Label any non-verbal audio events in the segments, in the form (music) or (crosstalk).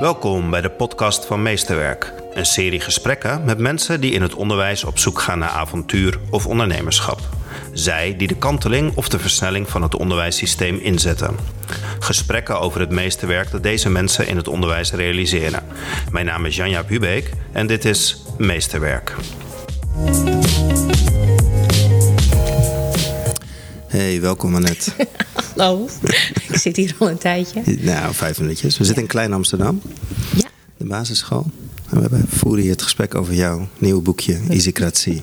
Welkom bij de podcast van Meesterwerk. Een serie gesprekken met mensen die in het onderwijs op zoek gaan naar avontuur of ondernemerschap. Zij die de kanteling of de versnelling van het onderwijssysteem inzetten. Gesprekken over het meesterwerk dat deze mensen in het onderwijs realiseren. Mijn naam is Janja Hubeek en dit is Meesterwerk. Hey, welkom Annette. Hallo, (laughs) ik zit hier al een tijdje. Nou, vijf minuutjes. We zitten in Klein Amsterdam, Ja, de basisschool. En we voeren hier het gesprek over jouw nieuwe boekje, Easycratie.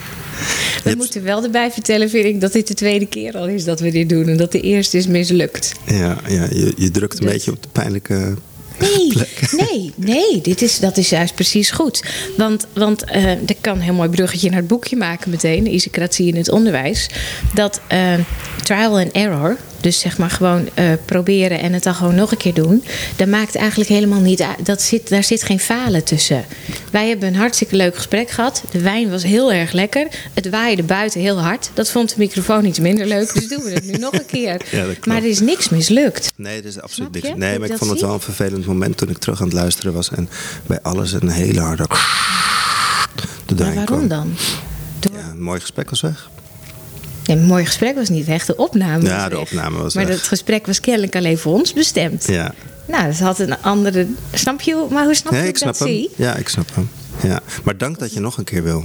(laughs) we moeten wel erbij vertellen, vind ik, dat dit de tweede keer al is dat we dit doen. En dat de eerste is mislukt. Ja, ja je, je drukt een Dus- beetje op de pijnlijke Nee, (laughs) nee, nee, dit is, dat is juist precies goed. Want, want eh ik kan een heel mooi bruggetje naar het boekje maken meteen, Isocratie in het onderwijs. Dat eh, trial and error, dus zeg maar gewoon eh, proberen en het dan gewoon nog een keer doen, dat maakt eigenlijk helemaal niet uit. Dat zit, daar zit geen falen tussen. Wij hebben een hartstikke leuk gesprek gehad. De wijn was heel erg lekker. Het waaide buiten heel hard. Dat vond de microfoon iets minder leuk, dus doen we het nu nog een keer. (laughs) Ja, maar er is niks mislukt. Nee, dat is absoluut niks. Nee, maar ik vond het wel een vervelend moment toen ik terug aan het luisteren was. En bij alles een hele harde... De Maar waarom dan? Door... Ja, een mooi gesprek was weg. Nee, een mooi gesprek was niet weg. De opname Ja, de weg. opname was Maar het gesprek was kennelijk alleen voor ons bestemd. Ja. Nou, dat had een andere... Snap je? Maar hoe snap je Nee, ik dat snap hem. Ja, ik snap hem. Ja. Maar dank dat je nog een keer wil.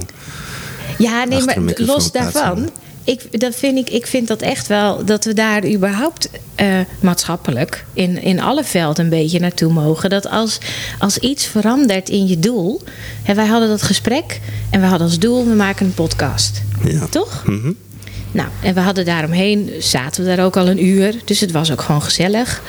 Ja, nee, maar los daarvan... Ik, dat vind ik, ik vind dat echt wel dat we daar überhaupt eh, maatschappelijk in, in alle velden een beetje naartoe mogen. Dat als, als iets verandert in je doel. Hè, wij hadden dat gesprek en we hadden als doel: we maken een podcast. Ja. Toch? Mhm. Nou, en we hadden daaromheen, zaten we daar ook al een uur. Dus het was ook gewoon gezellig.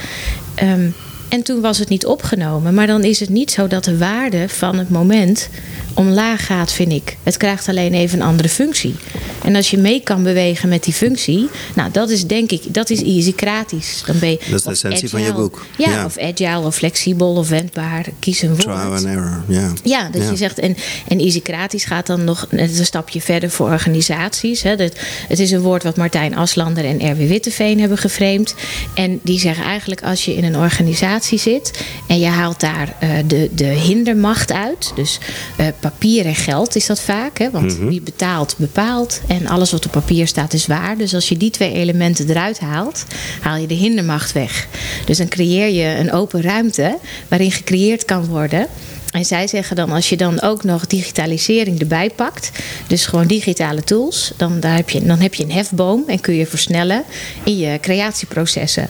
Ehm, en toen was het niet opgenomen. Maar dan is het niet zo dat de waarde van het moment omlaag gaat, vind ik. Het krijgt alleen even een andere functie. En als je mee kan bewegen met die functie, nou, dat is denk ik, dat is easycratisch. Dan ben je, Dat is de essentie van je boek. Ja, of agile of flexibel of wendbaar. Kies een woord. Trial and error, ja. Ja, dat je zegt, en, en easycratisch gaat dan nog een stapje verder voor organisaties. Hè. Dat, het is een woord wat Martijn Aslander en Erwin Witteveen hebben geframed. En die zeggen eigenlijk, als je in een organisatie zit en je haalt daar eh, de, de hindermacht uit. Dus eh, papier en geld is dat vaak, hè, want wie betaalt, bepaalt. En alles wat op papier staat is waar. Dus als je die twee elementen eruit haalt, haal je de hindermacht weg. Dus dan creëer je een open ruimte waarin gecreëerd kan worden. En zij zeggen dan, als je dan ook nog digitalisering erbij pakt, dus gewoon digitale tools, dan, daar heb, je, dan heb je een hefboom en kun je versnellen in je creatieprocessen.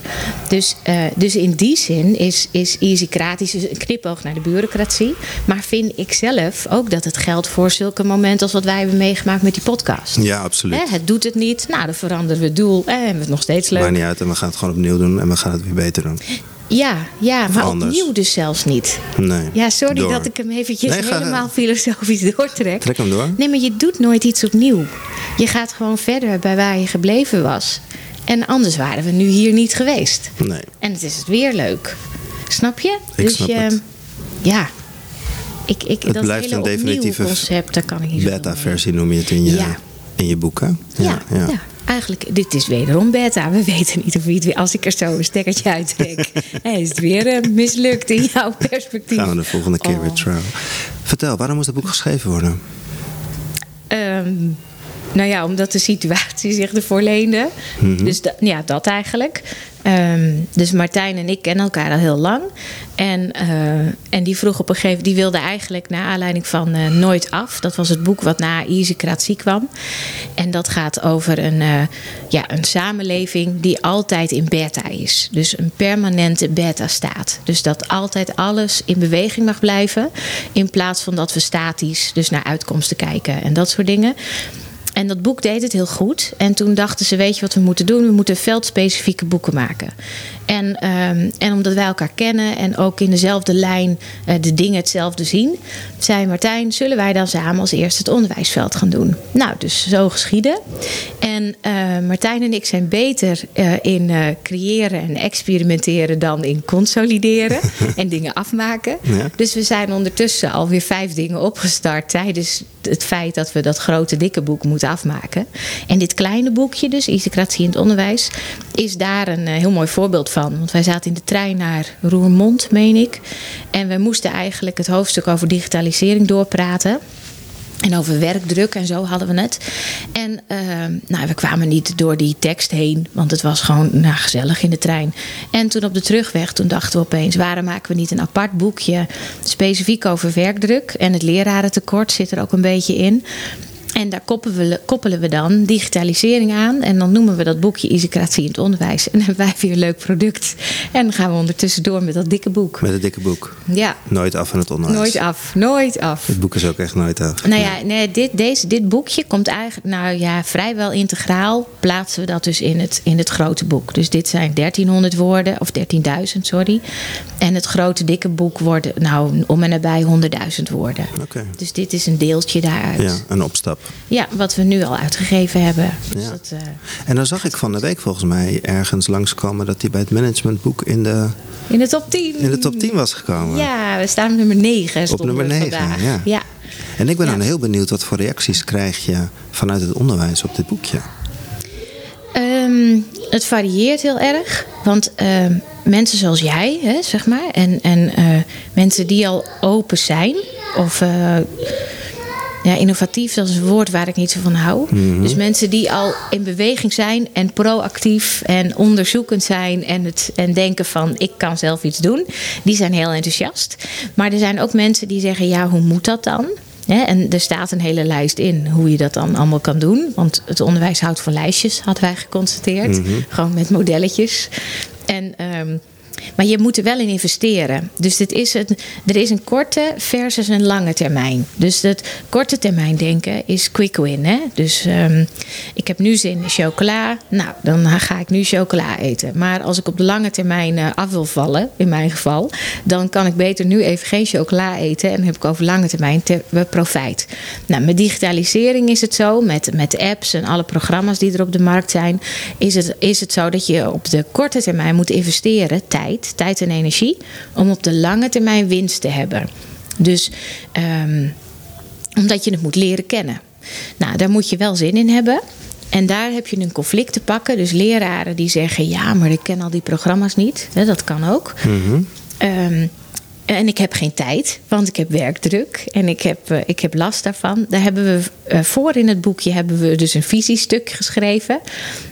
Dus, eh, dus in die zin is, is easycratisch dus een knipoog naar de bureaucratie. Maar vind ik zelf ook dat het geldt voor zulke momenten als wat wij hebben meegemaakt met die podcast. Ja, absoluut. Hè, het doet het niet, nou dan veranderen we het doel en hebben we het nog steeds leuk. Maakt niet uit en we gaan het gewoon opnieuw doen en we gaan het weer beter doen. Ja, ja maar anders. opnieuw dus zelfs niet. Nee. Ja, sorry Door. dat ik hem eventjes Nee, ga- helemaal filosofisch (laughs) doortrek. Trek hem door. Nee, maar je doet nooit iets opnieuw. Je gaat gewoon verder bij waar je gebleven was. En anders waren we nu hier niet geweest. Nee. En het is weer leuk. Snap je? Ik snap het. Ja. Ik, ik, Het dat blijft hele een definitieve concept, daar kan ik niet Beta-versie noem je het in je, Ja. in je boek, hè? Ja, ja. Eigenlijk, dit is wederom beta. We weten niet of iets weer, als ik er zo een stekkertje uittrek, (laughs) is het weer eh, mislukt in jouw perspectief. Gaan we de volgende keer weer Oh. trouwen. Vertel, waarom moest het boek geschreven worden? Ehm, nou ja, omdat de situatie zich ervoor leende. Mhm. Dus da- ja, dat eigenlijk. Ehm, dus Martijn en ik kennen elkaar al heel lang. En, eh, en die vroeg op een gegeven die wilde eigenlijk naar aanleiding van eh, Nooit Af. Dat was het boek wat na Easycratie kwam. En dat gaat over een, eh, ja, een samenleving die altijd in beta is. Dus een permanente beta staat. Dus dat altijd alles in beweging mag blijven. In plaats van dat we statisch dus naar uitkomsten kijken en dat soort dingen. En dat boek deed het heel goed. En toen dachten ze, weet je wat we moeten doen? We moeten veldspecifieke boeken maken. En, ehm, en omdat wij elkaar kennen en ook in dezelfde lijn eh, de dingen hetzelfde zien, zei Martijn, zullen wij dan samen als eerste het onderwijsveld gaan doen? Nou, dus zo geschieden. En eh, Martijn en ik zijn beter eh, in creëren en experimenteren dan in consolideren (laughs) en dingen afmaken. Ja. Dus we zijn ondertussen alweer vijf dingen opgestart tijdens het feit dat we dat grote dikke boek moeten afmaken. En dit kleine boekje, dus Isocratie in het onderwijs, is daar een heel mooi voorbeeld van. Want wij zaten in de trein naar Roermond, meen ik. En we moesten eigenlijk het hoofdstuk over digitalisering doorpraten. En over werkdruk en zo hadden we het. En uh, nou, we kwamen niet door die tekst heen, want het was gewoon nou, gezellig in de trein. En toen op de terugweg, toen dachten we opeens: waarom maken we niet een apart boekje specifiek over werkdruk? En het lerarentekort zit er ook een beetje in. En daar koppelen we, koppelen we dan digitalisering aan. En dan noemen we dat boekje Isocratie in het onderwijs. En dan hebben wij weer een leuk product. En dan gaan we ondertussen door met dat dikke boek. Met het dikke boek. Ja. Nooit af van het onderwijs. Nooit af, nooit af. Het boek is ook echt nooit af. Nou ja, nee, dit, deze, dit boekje komt eigenlijk, nou ja, vrijwel integraal plaatsen we dat dus in het, in het grote boek. Dus dit zijn 1300 woorden, of 13.000, sorry. En het grote dikke boek wordt nou om en nabij 100.000 woorden. Oké. Dus dit is een deeltje daaruit. Ja, een opstap. Ja, wat we nu al uitgegeven hebben. Dus Ja. dat, eh, En dan zag ik van de week volgens mij ergens langskomen dat hij bij het managementboek in de, in de top 10. in de top 10 was gekomen. Ja, we staan op nummer 9. Op nummer we 9, vandaag. ja. ja. En ik ben Ja. dan heel benieuwd wat voor reacties krijg je vanuit het onderwijs op dit boekje. Ehm, het varieert heel erg. Want ehm, mensen zoals jij, hè, zeg maar, en, en eh, mensen die al open zijn, of eh, ja, innovatief, dat is een woord waar ik niet zo van hou. Dus mensen die al in beweging zijn en proactief en onderzoekend zijn en, het, en denken van ik kan zelf iets doen, die zijn heel enthousiast. Maar er zijn ook mensen die zeggen, ja, hoe moet dat dan? En er staat een hele lijst in hoe je dat dan allemaal kan doen. Want het onderwijs houdt van lijstjes, hadden wij geconstateerd. Gewoon met modelletjes. En, ehm, maar je moet er wel in investeren. Dus dit is een, er is een korte versus een lange termijn. Dus het korte termijn denken is quick win. Hè? Dus ehm, ik heb nu zin in chocola. Nou, dan ga ik nu chocola eten. Maar als ik op de lange termijn eh, af wil vallen, in mijn geval, dan kan ik beter nu even geen chocola eten. En dan heb ik over lange termijn te, eh, profijt. Nou, met digitalisering is het zo, met, met apps en alle programma's die er op de markt zijn, is het, is het zo dat je op de korte termijn moet investeren, tijd en energie, om op de lange termijn winst te hebben. Dus ehm, omdat je het moet leren kennen. Nou, daar moet je wel zin in hebben. En daar heb je een conflict te pakken. Dus leraren die zeggen: ja, maar ik ken al die programma's niet. Dat kan ook. Ehm, en ik heb geen tijd, want ik heb werkdruk en ik heb, eh, ik heb last daarvan. Daar hebben we eh, voor in het boekje hebben we dus een visiestuk geschreven.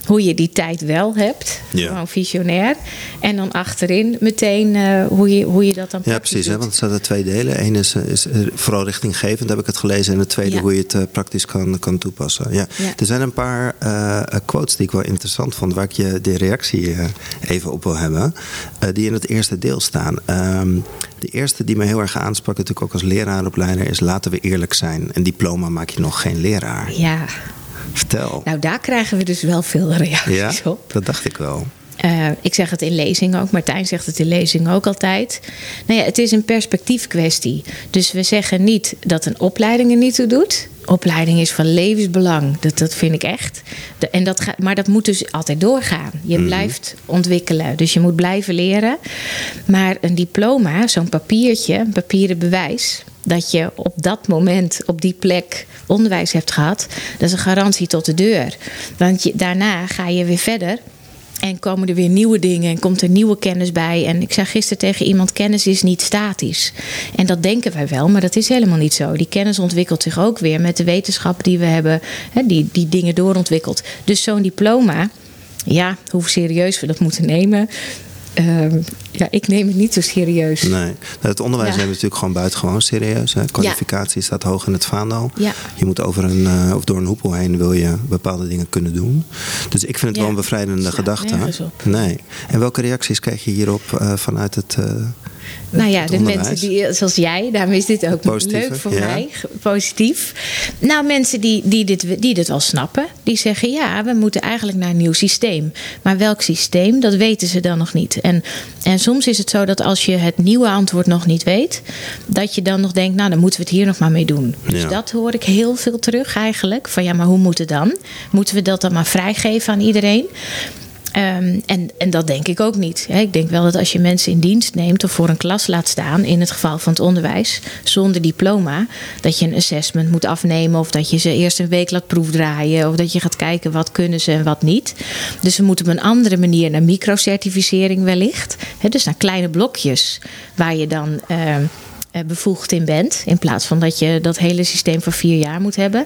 Hoe je die tijd wel hebt. Ja. Gewoon visionair. En dan achterin meteen eh, hoe, je, hoe je dat dan Ja, precies. Hè? Want er zaten twee delen. Eén is, is vooral richtinggevend, heb ik het gelezen. En het tweede Ja. hoe je het praktisch kan, kan toepassen. Ja. Ja. Er zijn een paar quotes die ik wel interessant vond, waar ik je de reactie even op wil hebben. die in het eerste deel staan. Ehm, de eerste die me heel erg aansprak, natuurlijk ook als leraaropleider, is laten we eerlijk zijn. Een diploma maak je nog geen leraar. Ja, Vertel. nou daar krijgen we dus wel veel reacties ja, op. dat dacht ik wel. Eh, ik zeg het in lezingen ook, Martijn zegt het in lezingen ook altijd. Nou ja, het is een perspectiefkwestie. Dus we zeggen niet dat een opleiding er niet toe doet. Opleiding is van levensbelang. Dat, dat vind ik echt. De- en dat gaat, maar dat moet dus altijd doorgaan. Je blijft ontwikkelen. Dus je moet blijven leren. Maar een diploma, zo'n papiertje, een papieren bewijs. Dat je op dat moment, op die plek onderwijs hebt gehad. Dat is een garantie tot de deur. Want je, daarna ga je weer verder. En komen er weer nieuwe dingen en komt er nieuwe kennis bij. En ik zei gisteren tegen iemand: kennis is niet statisch. En dat denken wij wel, maar dat is helemaal niet zo. Die kennis ontwikkelt zich ook weer met de wetenschap die we hebben, hè, die, die dingen doorontwikkelt. Dus zo'n diploma, ja, hoe serieus we dat moeten nemen. Ehm, ja, ik neem het niet zo serieus. Nee. Het onderwijs Ja. neemt natuurlijk gewoon buitengewoon serieus. Hè. Kwalificatie staat hoog in het vaandel. Ja. Je moet over een, eh, of door een hoepel heen wil je bepaalde dingen kunnen doen. Dus ik vind het wel een bevrijdende gedachte. Nee. En welke reacties kreeg je hierop eh, vanuit het, eh, Nou ja, de mensen die, zoals jij, daarom is dit ook leuk voor ja. mij, positief. Nou, mensen die, die, dit, die dit al snappen, die zeggen ja, we moeten eigenlijk naar een nieuw systeem. Maar welk systeem, dat weten ze dan nog niet. En, en soms is het zo dat als je het nieuwe antwoord nog niet weet, dat je dan nog denkt, nou, dan moeten we het hier nog maar mee doen. Dus dat hoor ik heel veel terug eigenlijk. Van ja, maar hoe moet het dan? Moeten we dat dan maar vrijgeven aan iedereen? Ehm, en, en dat denk ik ook niet. Ik denk wel dat als je mensen in dienst neemt of voor een klas laat staan, in het geval van het onderwijs, zonder diploma, dat je een assessment moet afnemen of dat je ze eerst een week laat proefdraaien of dat je gaat kijken wat kunnen ze en wat niet. Dus we moeten op een andere manier naar microcertificering wellicht. dus naar kleine blokjes waar je dan. Ehm, bevoegd in bent. In plaats van dat je dat hele systeem voor vier jaar moet hebben.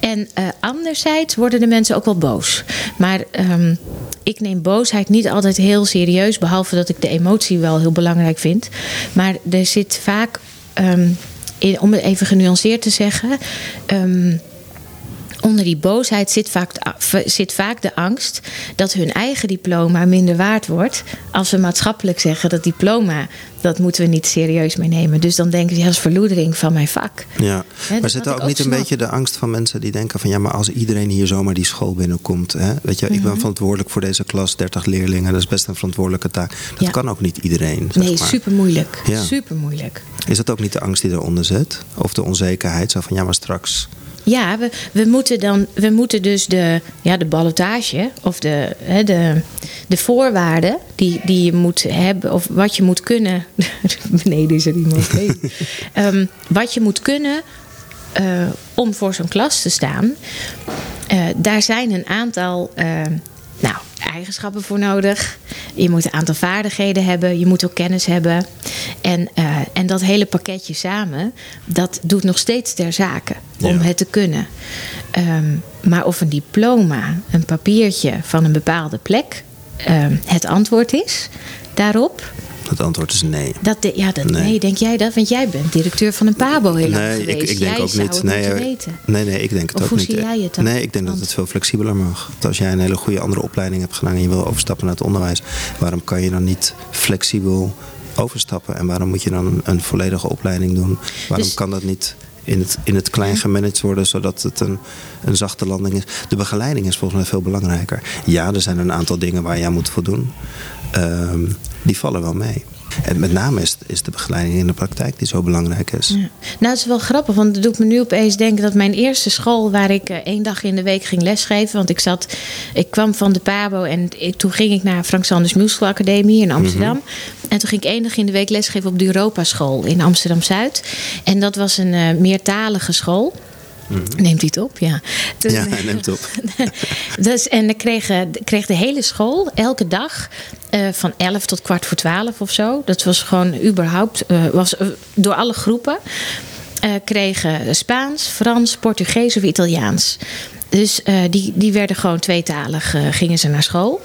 En uh, anderzijds worden de mensen ook wel boos. Maar um, ik neem boosheid niet altijd heel serieus. Behalve dat ik de emotie wel heel belangrijk vind. Maar er zit vaak. In, om het even genuanceerd te zeggen. Um, onder die boosheid zit vaak, zit vaak de angst dat hun eigen diploma minder waard wordt. Als we maatschappelijk zeggen dat diploma, dat moeten we niet serieus meenemen. Dus dan denken ze, ja, dat is verloedering van mijn vak. Ja, maar zit er ook, niet een beetje de angst van mensen die denken van... ja, maar als iedereen hier zomaar die school binnenkomt... Hè, weet je, ik ben mhm. verantwoordelijk voor deze klas, 30 leerlingen... dat is best een verantwoordelijke taak. Dat kan ook niet iedereen, zeg Nee, super moeilijk. Super moeilijk. Is dat ook niet de angst die eronder zit? Of de onzekerheid, zo van ja, maar straks ja, we, we, moeten dan, we moeten dus de, ja, de ballotage of de, hè, de, de voorwaarden die, die je moet hebben, of wat je moet kunnen. (laughs) beneden is er iemand. (laughs) um, wat je moet kunnen uh, om voor zo'n klas te staan. Uh, daar zijn een aantal. Uh, nou, eigenschappen voor nodig. Je moet een aantal vaardigheden hebben. Je moet ook kennis hebben. En, uh, en dat hele pakketje samen, dat doet nog steeds ter zake om het te kunnen. Um, maar of een diploma, een papiertje van een bepaalde plek, um, het antwoord is daarop. Het antwoord is nee. Dat ja, dat, nee. denk jij dat? Want jij bent directeur van een Pabo heel nee. Ik, ik denk jij ook niet. Nee, weten. nee, nee, ik denk het of ook hoe niet. Zie jij het dan? Nee, ik denk dat het veel flexibeler mag. Als jij een hele goede andere opleiding hebt gedaan en je wil overstappen naar het onderwijs, waarom kan je dan niet flexibel overstappen? En waarom moet je dan een, een volledige opleiding doen? Waarom dus, kan dat niet in het, in het klein gemanaged worden, zodat het een, een zachte landing is. De begeleiding is volgens mij veel belangrijker. Ja, er zijn een aantal dingen waar je aan moet voldoen. Um, die vallen wel mee. En met name is, is de begeleiding in de praktijk die zo belangrijk is. Ja. Nou, het is wel grappig, want dat doet me nu opeens denken dat mijn eerste school, waar ik uh, één dag in de week ging lesgeven, want ik zat, ik kwam van de Pabo en ik, toen ging ik naar Frank Sanders Musical Academie in Amsterdam. Mhm. En toen ging ik één dag in de week lesgeven op de Europa School in Amsterdam Zuid. En dat was een uh, meertalige school. Mm Neemt hij het op? Ja. Dus, ja, hij neemt het op. (laughs) dus, en dan kreeg, kreeg de hele school elke dag uh, van 11 tot kwart voor 12 of zo. Dat was gewoon überhaupt, uh, was uh, door alle groepen. kregen Spaans, Frans, Portugees of Italiaans. Dus die, die werden gewoon tweetalig, gingen ze naar school.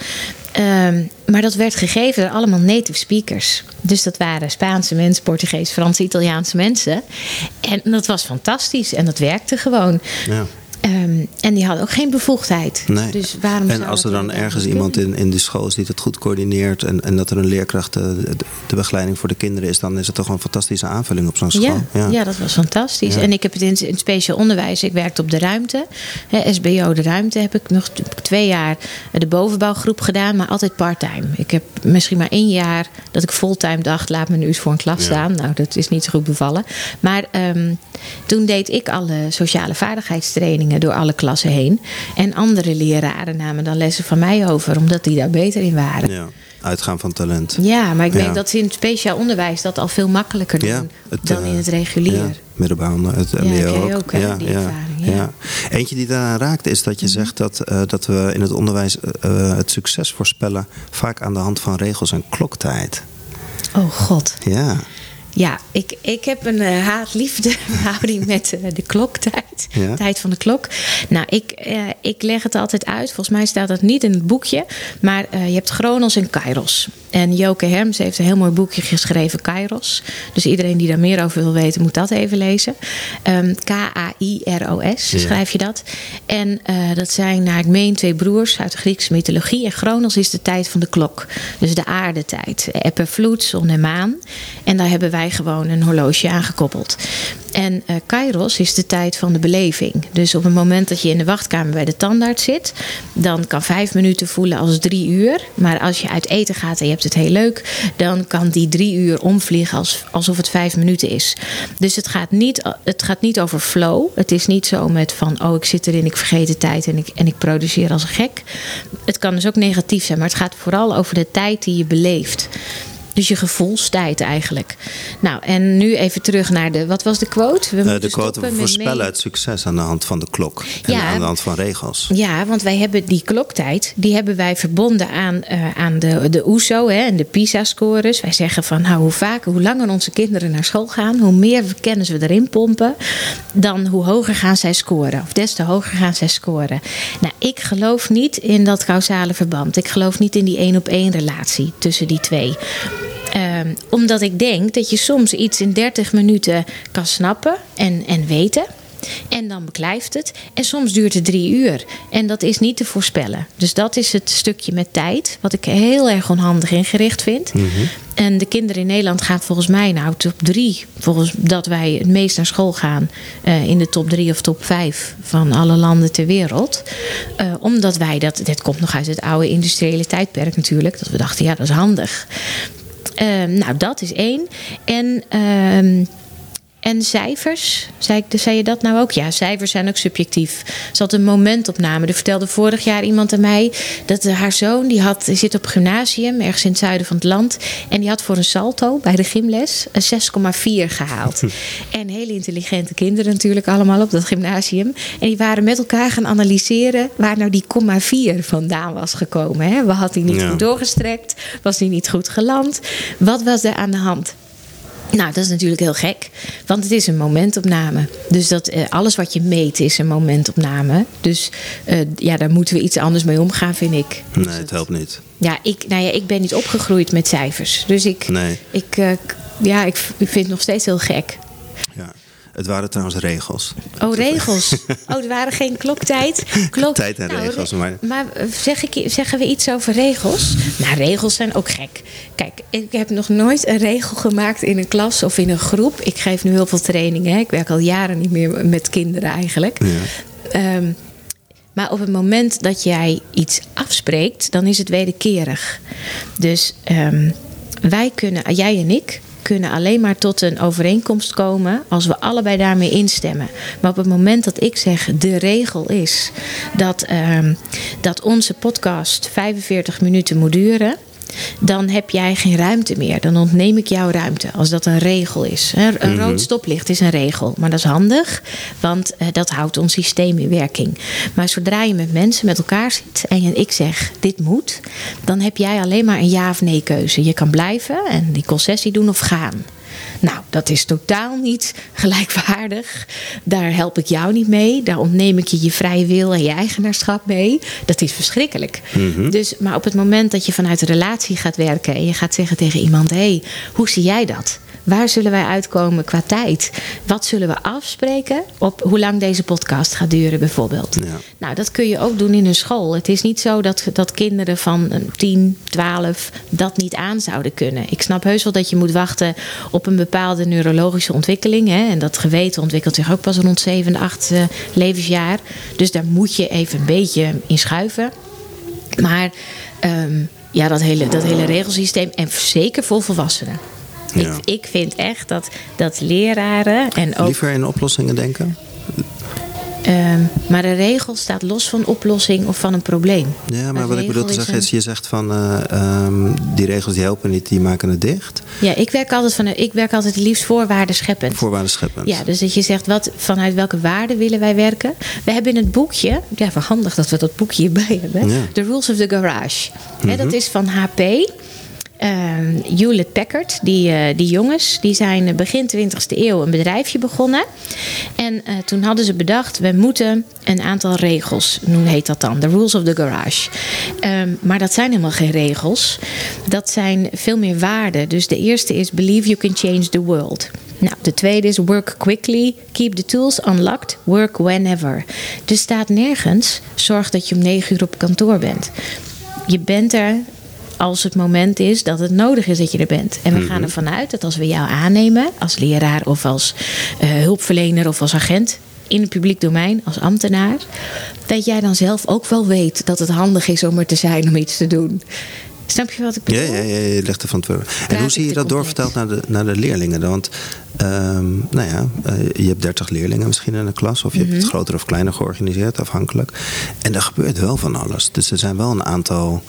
Um, maar dat werd gegeven door allemaal native speakers. Dus dat waren Spaanse mensen, Portugees, Franse, Italiaanse mensen. En dat was fantastisch en dat werkte gewoon. Ja. Um, en die hadden ook geen bevoegdheid. Nee. Dus waarom en als er dan ergens iemand in, in de school is die het goed coördineert en, en dat er een leerkracht de, de, begeleiding voor de kinderen is, dan is het toch een fantastische aanvulling op zo'n school. Ja, ja. ja, dat was fantastisch. Ja. En ik heb het in, in speciaal onderwijs, ik werkte op de ruimte, hè, SBO de ruimte, heb ik nog twee jaar de bovenbouwgroep gedaan, maar altijd parttime. Ik heb misschien maar één jaar dat ik fulltime dacht, laat me nu eens voor een klas staan. Nou, dat is niet zo goed bevallen. Maar um, toen deed ik alle sociale door alle klassen heen. En andere leraren namen dan lessen van mij over, omdat die daar beter in waren. Ja, uitgaan van talent. Ja, maar ik denk dat ze in het speciaal onderwijs dat al veel makkelijker doen dan in het eh, regulier. Ja, middelbaar het MBO ook. ja, ja, ja, Eentje die daaraan raakt is dat je mhm. zegt dat, uh, dat we in het onderwijs uh, het succes voorspellen vaak aan de hand van regels en kloktijd. Oh god. Ja. Ja, ik, ik heb een uh, haat-liefde (laughs) verhouding met uh, de kloktijd. Ja. Tijd van de klok. Nou, ik, uh, ik leg het altijd uit. Volgens mij staat dat niet in het boekje. Maar je hebt Chronos en Kairos. En Joke Herms heeft een heel mooi boekje geschreven, Kairos. Dus iedereen die daar meer over wil weten, moet dat even lezen. Um, K-A-I-R-O-S schrijf je dat. En dat zijn, naar ik meen, twee broers uit de Griekse mythologie. En Chronos is de tijd van de klok. Dus de aardetijd. Epper, vloed, zon en maan. En daar hebben wij gewoon een horloge aangekoppeld. En uh, kairos is de tijd van de beleving. Dus op het moment dat je in de wachtkamer bij de tandarts zit, dan kan vijf minuten voelen als drie uur. Maar als je uit eten gaat en je hebt het heel leuk, dan kan die drie uur omvliegen als, alsof het vijf minuten is. Dus het gaat, niet, het gaat niet over flow. Het is niet zo met van, oh, ik zit erin, ik vergeet de tijd en ik, en ik produceer als een gek. Het kan dus ook negatief zijn, maar het gaat vooral over de tijd die je beleeft. Dus je gevoelstijd eigenlijk. Nou, en nu even terug naar de. Wat was de quote? We uh, de quote: we voorspellen het succes aan de hand van de klok. En ja, aan de hand van regels. Ja, want wij hebben die kloktijd. Die hebben wij verbonden aan, uh, aan de, de OESO hè, en de PISA-scores. Wij zeggen van nou, hoe vaker, hoe langer onze kinderen naar school gaan, hoe meer kennis we erin pompen, dan hoe hoger gaan zij scoren. Of des te hoger gaan zij scoren. Nou, ik geloof niet in dat causale verband. Ik geloof niet in die één op één relatie tussen die twee. Um, omdat ik denk dat je soms iets in 30 minuten kan snappen en, en weten. En dan beklijft het. En soms duurt het drie uur. En dat is niet te voorspellen. Dus dat is het stukje met tijd. Wat ik heel erg onhandig ingericht vind. Mm -hmm. En de kinderen in Nederland gaan volgens mij nou top drie. Volgens dat wij het meest naar school gaan. Uh, in de top drie of top vijf van alle landen ter wereld. Uh, omdat wij dat. Dit komt nog uit het oude industriële tijdperk natuurlijk. Dat we dachten, ja, dat is handig. Uh, nou, dat is één. En. En cijfers, zei, zei, je dat nou ook? Ja, cijfers zijn ook subjectief. Ze had een momentopname. Er vertelde vorig jaar iemand aan mij dat haar zoon, die, had, zit op gymnasium, ergens in het zuiden van het land. En die had voor een salto bij de gymles een 6,4 gehaald. (laughs) en hele intelligente kinderen natuurlijk allemaal op dat gymnasium. En die waren met elkaar gaan analyseren waar nou die 0,4 vandaan was gekomen. Hè? Had hij niet ja. goed doorgestrekt? Was hij niet goed geland? Wat was er aan de hand? Nou, dat is natuurlijk heel gek, want het is een momentopname. Dus dat, uh, alles wat je meet is een momentopname. Dus uh, ja, daar moeten we iets anders mee omgaan, vind ik. Nee, het helpt niet. Ja, ik, nou ja, ik ben niet opgegroeid met cijfers. Dus ik, nee. ik, uh, ja, ik, ik vind het nog steeds heel gek. Ja. Het waren trouwens regels. Oh, regels. Oh, er waren geen kloktijd. (laughs) Klok... Tijd en nou, regels. Maar, maar zeg ik, zeggen we iets over regels? Nou, regels zijn ook gek. Kijk, ik heb nog nooit een regel gemaakt in een klas of in een groep. Ik geef nu heel veel trainingen. Hè. Ik werk al jaren niet meer met kinderen eigenlijk. Ja. Um, maar op het moment dat jij iets afspreekt, dan is het wederkerig. Dus um, wij kunnen, jij en ik, kunnen alleen maar tot een overeenkomst komen als we allebei daarmee instemmen. Maar op het moment dat ik zeg de regel is dat, uh, dat onze podcast 45 minuten moet duren dan heb jij geen ruimte meer. Dan ontneem ik jouw ruimte, als dat een regel is. Een -hmm. rood stoplicht is een regel, maar dat is handig, want uh, dat houdt ons systeem in werking. Maar zodra je met mensen met elkaar zit en ik zeg dit moet, dan heb jij alleen maar een ja of nee keuze. Je kan blijven en die concessie doen of gaan. Nou, dat is totaal niet gelijkwaardig. Daar help ik jou niet mee. Daar ontneem ik je je vrije wil en je eigenaarschap mee. Dat is verschrikkelijk. Mm -hmm. dus, maar op het moment dat je vanuit een relatie gaat werken en je gaat zeggen tegen iemand: hé, hey, hoe zie jij dat? Waar zullen wij uitkomen qua tijd? Wat zullen we afspreken op hoe lang deze podcast gaat duren, bijvoorbeeld? Ja. Nou, dat kun je ook doen in een school. Het is niet zo dat, dat kinderen van 10, 12 dat niet aan zouden kunnen. Ik snap heus wel dat je moet wachten op een bepaalde neurologische ontwikkeling. Hè? En dat geweten ontwikkelt zich ook pas rond 7, 8 uh, levensjaar. Dus daar moet je even een beetje in schuiven. Maar um, ja, dat hele, dat hele regelsysteem. En zeker voor volwassenen. Ja. Ik, ik vind echt dat, dat leraren en ook... Liever in oplossingen denken? Um, maar de regel staat los van oplossing of van een probleem. Ja, maar een wat ik bedoel te zeggen is, je zegt van uh, um, die regels die helpen niet, die maken het dicht. Ja, ik werk altijd, van, ik werk altijd het liefst voorwaarden scheppend. Voorwaarden scheppend. Ja, dus dat je zegt, wat, vanuit welke waarden willen wij werken? We hebben in het boekje, ja, handig dat we dat boekje hierbij hebben, ja. The Rules of the Garage. Mm -hmm. He, dat is van HP. Uh, Hewlett Packard, die, uh, die jongens, die zijn begin 20e eeuw een bedrijfje begonnen. En uh, toen hadden ze bedacht, we moeten een aantal regels, hoe heet dat dan? De rules of the garage. Um, maar dat zijn helemaal geen regels. Dat zijn veel meer waarden. Dus de eerste is believe you can change the world. Nou, de tweede is work quickly, keep the tools unlocked, work whenever. Er staat nergens, zorg dat je om negen uur op kantoor bent. Je bent er als het moment is dat het nodig is dat je er bent. En we gaan ervan uit dat als we jou aannemen als leraar of als uh, hulpverlener of als agent in het publiek domein, als ambtenaar, dat jij dan zelf ook wel weet dat het handig is om er te zijn om iets te doen. Snap je wat ik bedoel? Ja, ja, ja je legt er van het En hoe zie je dat doorverteld naar de, naar de leerlingen? Want Ehm, nou ja, eh, je hebt 30 leerlingen misschien in een klas, of je hebt het mhm. groter of kleiner georganiseerd, afhankelijk. En er gebeurt wel van alles. Dus er zijn wel een aantal.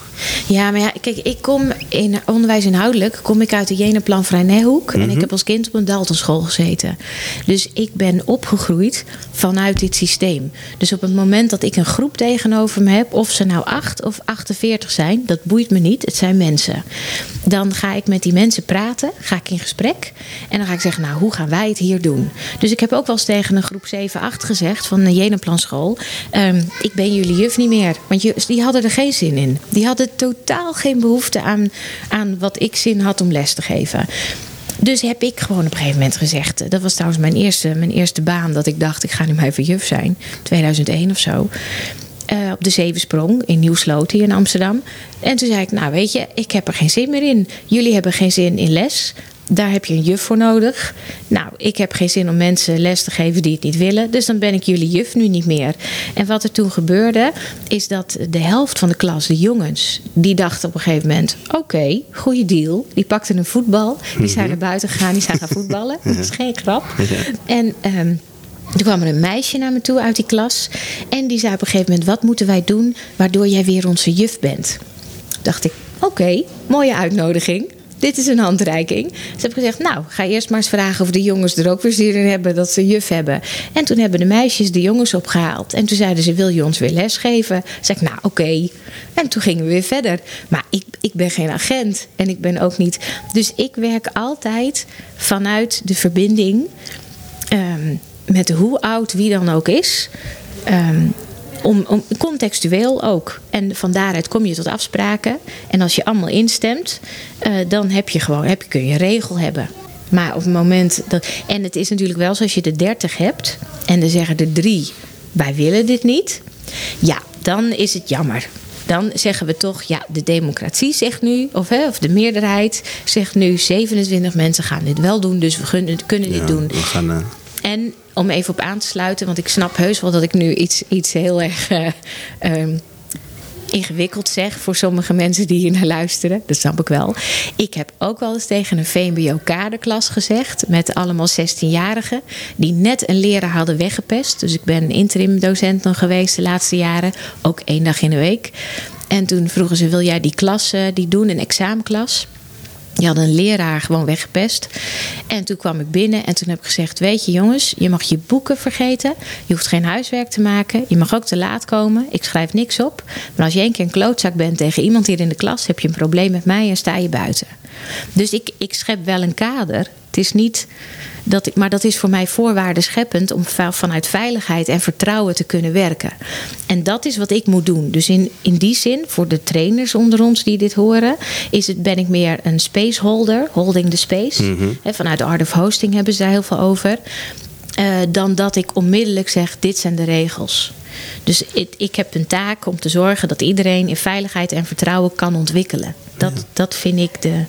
Ja, maar ja, kijk, ik kom in onderwijs inhoudelijk, kom ik uit de Jeneplan Vrijnehoek. En ik mhm. heb als kind op een Daltonschool gezeten. Dus ik ben opgegroeid vanuit dit systeem. Dus op het moment dat ik een groep tegenover me heb, of ze nou 8 of 48 zijn, dat boeit me niet. Het zijn mensen. Dan ga ik met die mensen praten, ga ik in gesprek. En dan ga ik zeggen, nou, hoe gaan wij het hier doen? Dus ik heb ook wel eens tegen een groep 7, 8 gezegd van de Jenenplanschool: um, Ik ben jullie juf niet meer. Want die hadden er geen zin in. Die hadden totaal geen behoefte aan, aan wat ik zin had om les te geven. Dus heb ik gewoon op een gegeven moment gezegd. Dat was trouwens mijn eerste, mijn eerste baan. Dat ik dacht, ik ga nu maar even juf zijn. 2001 of zo. Uh, op de Zevensprong in Nieuwsloot hier in Amsterdam. En toen zei ik, nou weet je, ik heb er geen zin meer in. Jullie hebben geen zin in les. Daar heb je een juf voor nodig. Nou, ik heb geen zin om mensen les te geven die het niet willen. Dus dan ben ik jullie juf nu niet meer. En wat er toen gebeurde, is dat de helft van de klas, de jongens, die dachten op een gegeven moment: oké, okay, goede deal. Die pakten een voetbal. Die zijn mhm. naar buiten gegaan, die zijn gaan voetballen. (laughs) Dat is geen grap. En. Um, toen kwam er een meisje naar me toe uit die klas. En die zei op een gegeven moment: Wat moeten wij doen waardoor jij weer onze juf bent? dacht ik: Oké, mooie uitnodiging dit is een handreiking. Ze hebben gezegd, nou, ga eerst maar eens vragen of de jongens er ook weer zin in hebben dat ze juf hebben. En toen hebben de meisjes de jongens opgehaald. En toen zeiden ze, wil je ons weer lesgeven? Zeg ik, nou, oké. En toen gingen we weer verder. Maar ik, ik ben geen agent en ik ben ook niet... Dus ik werk altijd vanuit de verbinding... Um, met hoe oud wie dan ook is... Um, om, om, contextueel ook. En van daaruit kom je tot afspraken. En als je allemaal instemt, uh, dan heb je gewoon, heb, kun je een regel hebben. Maar op het moment dat. En het is natuurlijk wel zoals je de 30 hebt en er zeggen er drie: wij willen dit niet. Ja, dan is het jammer. Dan zeggen we toch, ja, de democratie zegt nu, of, hè, of de meerderheid zegt nu: 27 mensen gaan dit wel doen, dus we kunnen, kunnen dit doen. We gaan, uh... En om even op aan te sluiten, want ik snap heus wel dat ik nu iets, iets heel erg uh, ingewikkeld zeg voor sommige mensen die hier naar luisteren. Dat snap ik wel. Ik heb ook wel eens tegen een VMBO-kaderklas gezegd. Met allemaal 16-jarigen. Die net een leraar hadden weggepest. Dus ik ben interim docent dan geweest de laatste jaren. Ook één dag in de week. En toen vroegen ze: Wil jij die klas die doen, een examenklas? Die hadden een leraar gewoon weggepest. En toen kwam ik binnen en toen heb ik gezegd: Weet je, jongens, je mag je boeken vergeten. Je hoeft geen huiswerk te maken. Je mag ook te laat komen. Ik schrijf niks op. Maar als je één keer een klootzak bent tegen iemand hier in de klas, heb je een probleem met mij en sta je buiten. Dus ik, ik schep wel een kader. Het is niet dat ik, maar dat is voor mij voorwaarden scheppend om vanuit veiligheid en vertrouwen te kunnen werken. En dat is wat ik moet doen. Dus in, in die zin, voor de trainers onder ons die dit horen, is het, ben ik meer een spaceholder, holding the space. Mm vanuit de Art of Hosting hebben ze daar heel veel over. Uh, dan dat ik onmiddellijk zeg: dit zijn de regels. Dus ik, ik, heb een taak om te zorgen dat iedereen in veiligheid en vertrouwen kan ontwikkelen. Dat, dat vind ik de,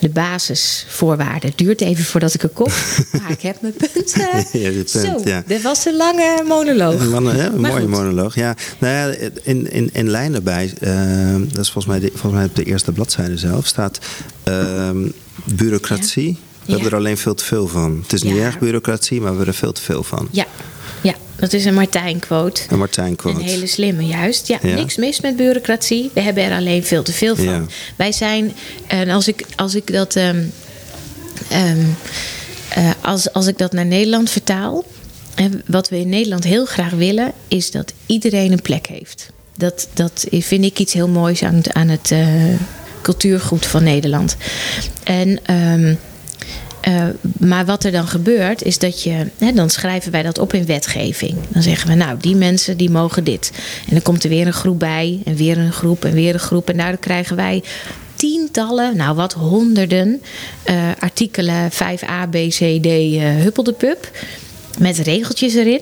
de basisvoorwaarden. Het duurt even voordat ik er kom, (laughs) maar ik heb mijn punten. (laughs) Ja, punt, Zo, ja. dit was een lange monoloog. Een, een mooie monoloog, ja. Nou ja, in, in, in lijn daarbij, uh, dat is volgens mij, de, volgens mij op de eerste bladzijde zelf, staat uh, bureaucratie. We hebben er alleen veel te veel van. Het is niet erg bureaucratie, maar we hebben er veel te veel van. Ja, ja, dat is een Martijn-quote. Een Martijn-quote. Een hele slimme, juist. Ja, niks mis met bureaucratie. We hebben er alleen veel te veel van. Wij zijn, en als ik, als ik dat. Um, um, uh, als, als ik dat naar Nederland vertaal. En wat we in Nederland heel graag willen, is dat iedereen een plek heeft. Dat, dat vind ik iets heel moois aan, aan het uh, cultuurgoed van Nederland. En um, uh, maar wat er dan gebeurt, is dat je. Hè, dan schrijven wij dat op in wetgeving. Dan zeggen we, nou, die mensen die mogen dit. En dan komt er weer een groep bij, en weer een groep, en weer een groep. En daardoor krijgen wij tientallen, nou wat honderden uh, artikelen 5a, b, c, d, uh, huppeldepup. Met regeltjes erin.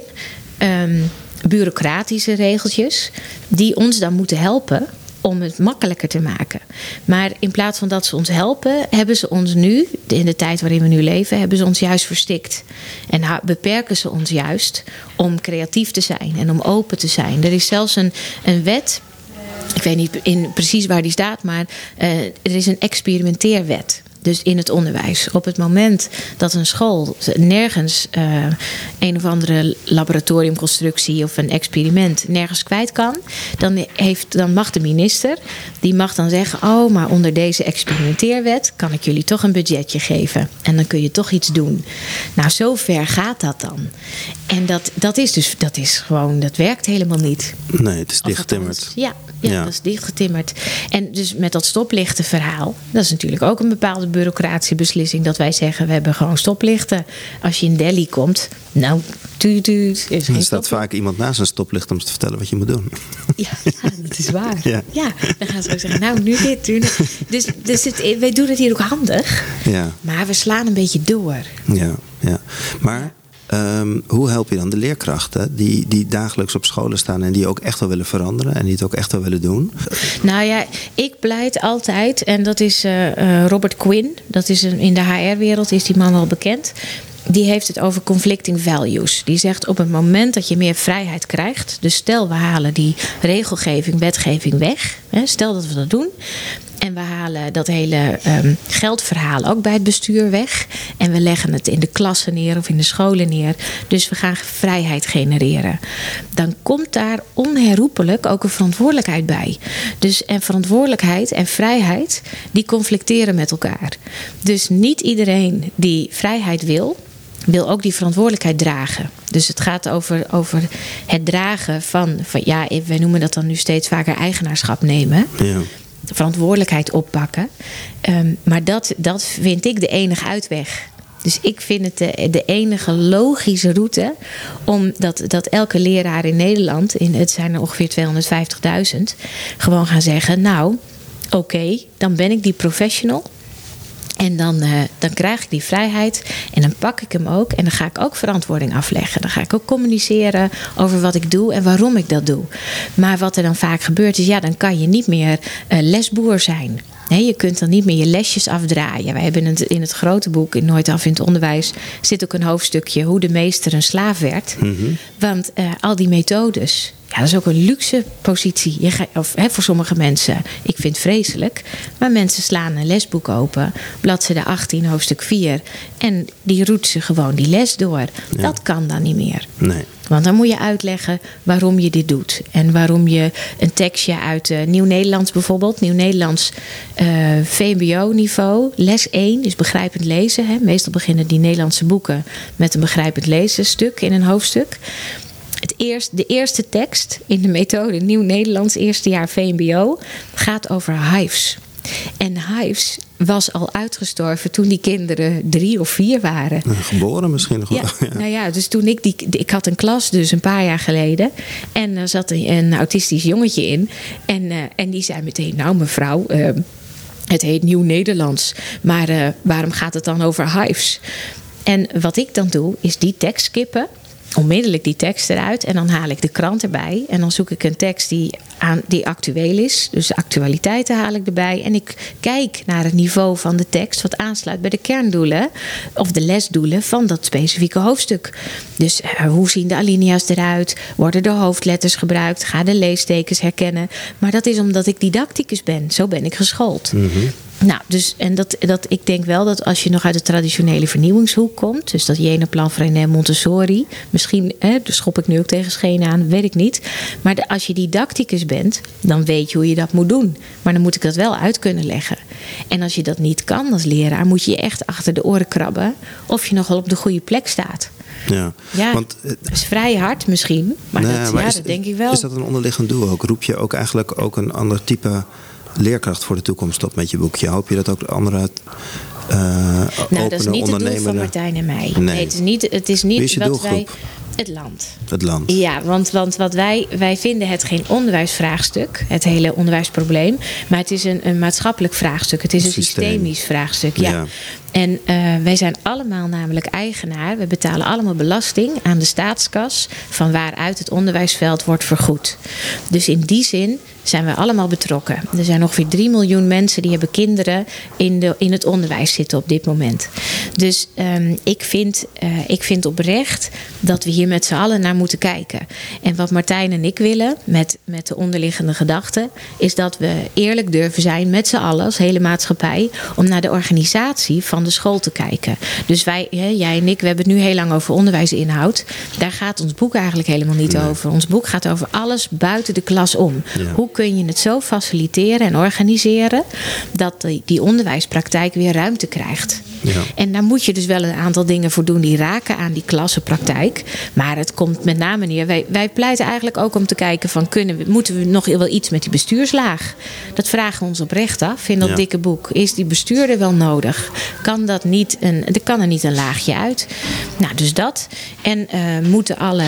Um, bureaucratische regeltjes. Die ons dan moeten helpen om het makkelijker te maken. Maar in plaats van dat ze ons helpen, hebben ze ons nu, in de tijd waarin we nu leven, hebben ze ons juist verstikt. En beperken ze ons juist om creatief te zijn en om open te zijn. Er is zelfs een, een wet ik weet niet in, precies waar die staat, maar uh, er is een experimenteerwet. Dus in het onderwijs. Op het moment dat een school nergens uh, een of andere laboratoriumconstructie of een experiment nergens kwijt kan, dan, heeft, dan mag de minister, die mag dan zeggen: Oh, maar onder deze experimenteerwet kan ik jullie toch een budgetje geven. En dan kun je toch iets doen. Nou, zo ver gaat dat dan. En dat, dat is dus, dat is gewoon, dat werkt helemaal niet. Nee, het is dichtgetimmerd. Ja, ja, ja, dat is dichtgetimmerd. En dus met dat stoplichtenverhaal, dat is natuurlijk ook een bepaalde bureaucratische beslissing. Dat wij zeggen, we hebben gewoon stoplichten. Als je in Delhi komt, nou, tuut, tuut. Er, staat vaak iemand naast een stoplicht om te vertellen wat je moet doen. Ja, ja dat is waar. Ja. ja. dan gaan ze ook zeggen, nou, nu dit, nu Dus, dus het, wij doen het hier ook handig. Ja. Maar we slaan een beetje door. Ja, ja. Maar Ehm, hoe help je dan de leerkrachten die, die dagelijks op scholen staan en die ook echt wel willen veranderen en die het ook echt wel willen doen? Nou ja, ik pleit altijd, en dat is uh, Robert Quinn, dat is een, in de HR-wereld is die man wel bekend. Die heeft het over conflicting values. Die zegt op het moment dat je meer vrijheid krijgt. Dus stel we halen die regelgeving, wetgeving weg. Hè, stel dat we dat doen. En we halen dat hele um, geldverhaal ook bij het bestuur weg. En we leggen het in de klassen neer of in de scholen neer. Dus we gaan vrijheid genereren. Dan komt daar onherroepelijk ook een verantwoordelijkheid bij. Dus en verantwoordelijkheid en vrijheid, die conflicteren met elkaar. Dus niet iedereen die vrijheid wil, wil ook die verantwoordelijkheid dragen. Dus het gaat over, over het dragen van, van, ja, wij noemen dat dan nu steeds vaker eigenaarschap nemen. Ja verantwoordelijkheid oppakken. Um, maar dat, dat vind ik de enige uitweg. Dus ik vind het de, de enige logische route om dat, dat elke leraar in Nederland, in, het zijn er ongeveer 250.000, gewoon gaan zeggen: Nou, oké, dan ben ik die professional. En dan, uh, dan krijg ik die vrijheid en dan pak ik hem ook. En dan ga ik ook verantwoording afleggen. Dan ga ik ook communiceren over wat ik doe en waarom ik dat doe. Maar wat er dan vaak gebeurt is, ja, dan kan je niet meer uh, lesboer zijn. Nee, je kunt dan niet meer je lesjes afdraaien. Wij hebben het in het grote boek, in Nooit af in het onderwijs, zit ook een hoofdstukje hoe de meester een slaaf werd. Mm -hmm. Want uh, al die methodes, ja, dat is ook een luxe positie. Je ga, of, hè, voor sommige mensen. Ik vind het vreselijk. Maar mensen slaan een lesboek open. Bladzijde 18, hoofdstuk 4. En die roetsen gewoon die les door. Dat kan dan niet meer. Nee. Want dan moet je uitleggen waarom je dit doet. En waarom je een tekstje uit uh, Nieuw-Nederlands bijvoorbeeld. Nieuw-Nederlands uh, VMBO-niveau. Les 1 is begrijpend lezen. Hè. Meestal beginnen die Nederlandse boeken met een begrijpend lezen stuk in een hoofdstuk. Het eerst, de eerste tekst in de methode Nieuw Nederlands, eerste jaar VMBO, gaat over hives. En hives was al uitgestorven toen die kinderen drie of vier waren. Geboren misschien nog wel. Ja, Nou ja, dus toen ik die. Ik had een klas dus een paar jaar geleden. En er zat een, een autistisch jongetje in. En, uh, en die zei meteen: Nou, mevrouw. Uh, het heet Nieuw Nederlands. Maar uh, waarom gaat het dan over hives? En wat ik dan doe, is die tekst skippen onmiddellijk die tekst eruit en dan haal ik de krant erbij. En dan zoek ik een tekst die, aan, die actueel is. Dus de actualiteiten haal ik erbij. En ik kijk naar het niveau van de tekst, wat aansluit bij de kerndoelen of de lesdoelen van dat specifieke hoofdstuk. Dus uh, hoe zien de alinea's eruit? Worden de hoofdletters gebruikt? Ga de leestekens herkennen? Maar dat is omdat ik didacticus ben. Zo ben ik geschoold. Mm nou, dus en dat, dat, ik denk wel dat als je nog uit de traditionele vernieuwingshoek komt, dus dat Jenaplan, Freinet, Montessori, misschien hè, dus schop ik nu ook tegen schenen aan, weet ik niet. Maar de, als je didacticus bent, dan weet je hoe je dat moet doen. Maar dan moet ik dat wel uit kunnen leggen. En als je dat niet kan als leraar, moet je je echt achter de oren krabben of je nogal op de goede plek staat. Ja, ja want, het is vrij hard misschien, maar, dat, maar ja, dat denk ik wel. Is dat een onderliggend doel ook? Roep je ook eigenlijk ook een ander type leerkracht voor de toekomst op met je boekje. Hoop je dat ook de andere uh, nou, dat is niet het doel van Martijn en mij. Nee, het is niet, het is niet is wat wij. Het land. Het land. Ja, want, want wat wij, wij vinden het geen onderwijsvraagstuk, het hele onderwijsprobleem. Maar het is een, een maatschappelijk vraagstuk. Het is een systemisch vraagstuk. Ja. En uh, wij zijn allemaal namelijk eigenaar. We betalen allemaal belasting aan de staatskas van waaruit het onderwijsveld wordt vergoed. Dus in die zin zijn we allemaal betrokken. Er zijn ongeveer 3 miljoen mensen die hebben kinderen in, de, in het onderwijs zitten op dit moment. Dus um, ik, vind, uh, ik vind oprecht dat we hier met z'n allen naar moeten kijken. En wat Martijn en ik willen met, met de onderliggende gedachte, is dat we eerlijk durven zijn met z'n allen als hele maatschappij om naar de organisatie van de school te kijken. Dus wij, hè, jij en ik, we hebben het nu heel lang over onderwijsinhoud. Daar gaat ons boek eigenlijk helemaal niet over. Ons boek gaat over alles buiten de klas om. Hoe kun je het zo faciliteren en organiseren dat die, onderwijspraktijk weer ruimte krijgt? Ja. En daar moet je dus wel een aantal dingen voor doen die raken aan die klassenpraktijk. Maar het komt met name neer. Wij, wij pleiten eigenlijk ook om te kijken van kunnen we, moeten we nog wel iets met die bestuurslaag? Dat vragen we ons oprecht af in dat dikke boek. Is die bestuurder wel nodig? Kan dat niet een, er kan er niet een laagje uit? Nou, dus dat. En uh, moeten alle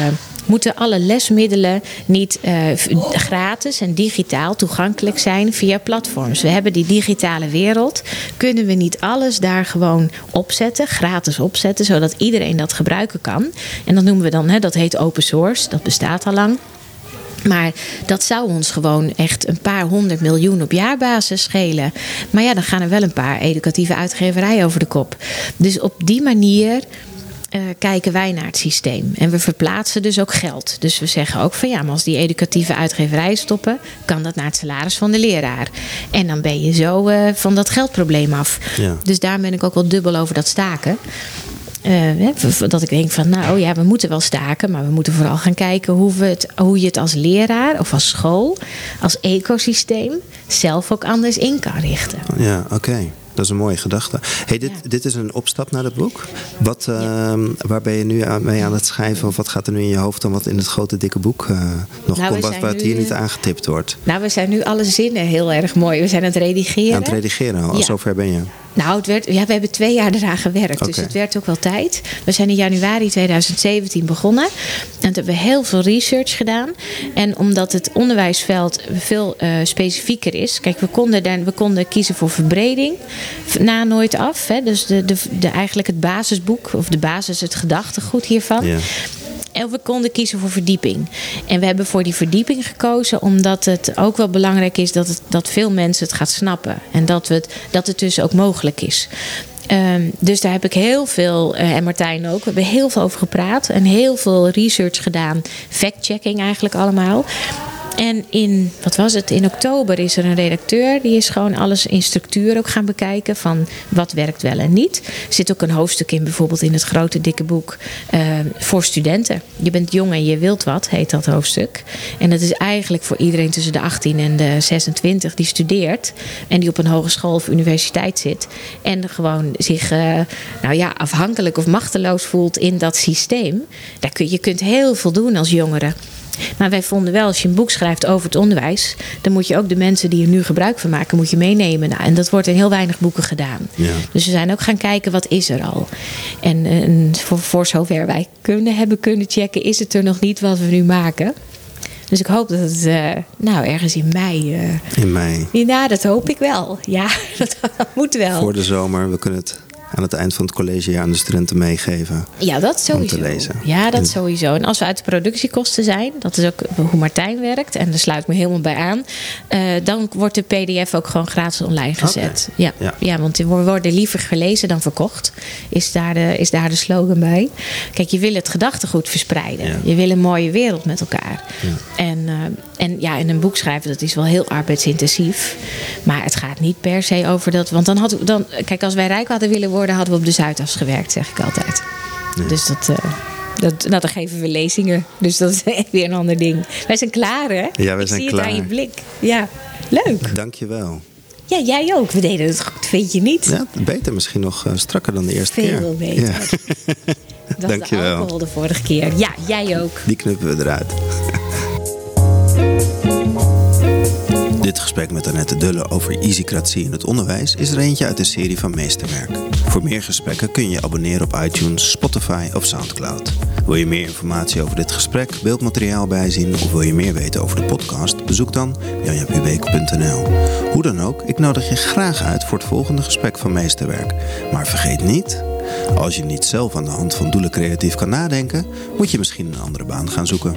moeten alle lesmiddelen niet uh, gratis en digitaal toegankelijk zijn via platforms. We hebben die digitale wereld. Kunnen we niet alles daar gewoon opzetten, gratis opzetten, zodat iedereen dat gebruiken kan? En dat noemen we dan, hè, dat heet open source, dat bestaat al lang. Maar dat zou ons gewoon echt een paar honderd miljoen op jaarbasis schelen. Maar ja, dan gaan er wel een paar educatieve uitgeverijen over de kop. Dus op die manier uh, kijken wij naar het systeem. En we verplaatsen dus ook geld. Dus we zeggen ook van ja, maar als die educatieve uitgeverijen stoppen, kan dat naar het salaris van de leraar. En dan ben je zo uh, van dat geldprobleem af. Ja. Dus daar ben ik ook wel dubbel over dat staken. Uh, dat ik denk van, nou ja, we moeten wel staken, maar we moeten vooral gaan kijken hoe, we het, hoe je het als leraar of als school, als ecosysteem zelf ook anders in kan richten. Ja, oké. Okay. Dat is een mooie gedachte. Hey, dit, dit is een opstap naar het boek. Wat, uh, Waar ben je nu aan, mee aan het schrijven? Of wat gaat er nu in je hoofd dan wat in het grote dikke boek uh, nog nou, komt? Wat, wat hier niet aangetipt wordt? Nou, we zijn nu alle zinnen heel erg mooi. We zijn aan het redigeren. Aan het redigeren, al ja. zover ben je. Nou, het werd, ja, we hebben twee jaar eraan gewerkt. Dus het werd ook wel tijd. We zijn in januari 2017 begonnen. En toen hebben we heel veel research gedaan. En omdat het onderwijsveld veel uh, specifieker is. Kijk, we konden, dan, we konden kiezen voor verbreding. Na nooit af. Hè, dus de, de, de, eigenlijk het basisboek. Of de basis, het gedachtegoed hiervan. En we konden kiezen voor verdieping. En we hebben voor die verdieping gekozen omdat het ook wel belangrijk is dat, het, dat veel mensen het gaat snappen. En dat, we het, dat het dus ook mogelijk is. Um, dus daar heb ik heel veel, uh, en Martijn ook, we hebben heel veel over gepraat en heel veel research gedaan. Fact-checking eigenlijk allemaal. En in, wat was het, in oktober is er een redacteur. Die is gewoon alles in structuur ook gaan bekijken. Van wat werkt wel en niet. Er zit ook een hoofdstuk in, bijvoorbeeld in het grote dikke boek. Uh, voor studenten. Je bent jong en je wilt wat, heet dat hoofdstuk. En dat is eigenlijk voor iedereen tussen de 18 en de 26 die studeert. En die op een hogeschool of universiteit zit. En gewoon zich uh, nou ja, afhankelijk of machteloos voelt in dat systeem. Daar kun, je kunt heel veel doen als jongere. Maar wij vonden wel, als je een boek schrijft over het onderwijs, dan moet je ook de mensen die er nu gebruik van maken, moet je meenemen. Nou, en dat wordt in heel weinig boeken gedaan. Ja. Dus we zijn ook gaan kijken, wat is er al? En, en voor, voor zover wij kunnen hebben kunnen checken, is het er nog niet wat we nu maken. Dus ik hoop dat het, uh, nou, ergens in mei. Uh, in mei. Ja, dat hoop ik wel. Ja, (laughs) dat, dat moet wel. Voor de zomer, we kunnen het aan het eind van het collegejaar aan de studenten meegeven. Ja, dat sowieso. Om te lezen. Ja, dat sowieso. En als we uit de productiekosten zijn, dat is ook hoe Martijn werkt, en daar sluit ik me helemaal bij aan, uh, dan wordt de PDF ook gewoon gratis online gezet. Ja. ja. Ja. want we worden liever gelezen dan verkocht, is daar de, is daar de slogan bij. Kijk, je wil het gedachtegoed verspreiden. Ja. Je wil een mooie wereld met elkaar. Ja. En, uh, en ja, in een boek schrijven, dat is wel heel arbeidsintensief. Maar het gaat niet per se over dat. Want dan had dan, kijk, als wij rijk hadden willen worden hadden we op de Zuidas gewerkt, zeg ik altijd. Dus dat, uh, dat, nou, dan geven we lezingen. Dus dat is (laughs) echt weer een ander ding. Wij zijn klaar, hè? Ja, we zijn zie klaar. het aan je blik. Ja, leuk. Dankjewel. Ja, jij ook. We deden het goed, vind je niet? Ja, beter misschien nog uh, strakker dan de eerste Veel keer. Veel beter. Ja. (laughs) Dat Dankjewel. de alcohol de vorige keer. Ja, jij ook. Die knuppen we eruit. Dit gesprek met Annette Dulle over easycratie in het onderwijs is er eentje uit de serie van Meesterwerk. Voor meer gesprekken kun je je abonneren op iTunes, Spotify of Soundcloud. Wil je meer informatie over dit gesprek, beeldmateriaal bijzien of wil je meer weten over de podcast? Bezoek dan janjapubeek.nl. Hoe dan ook, ik nodig je graag uit voor het volgende gesprek van Meesterwerk. Maar vergeet niet, als je niet zelf aan de hand van doelen creatief kan nadenken, moet je misschien een andere baan gaan zoeken.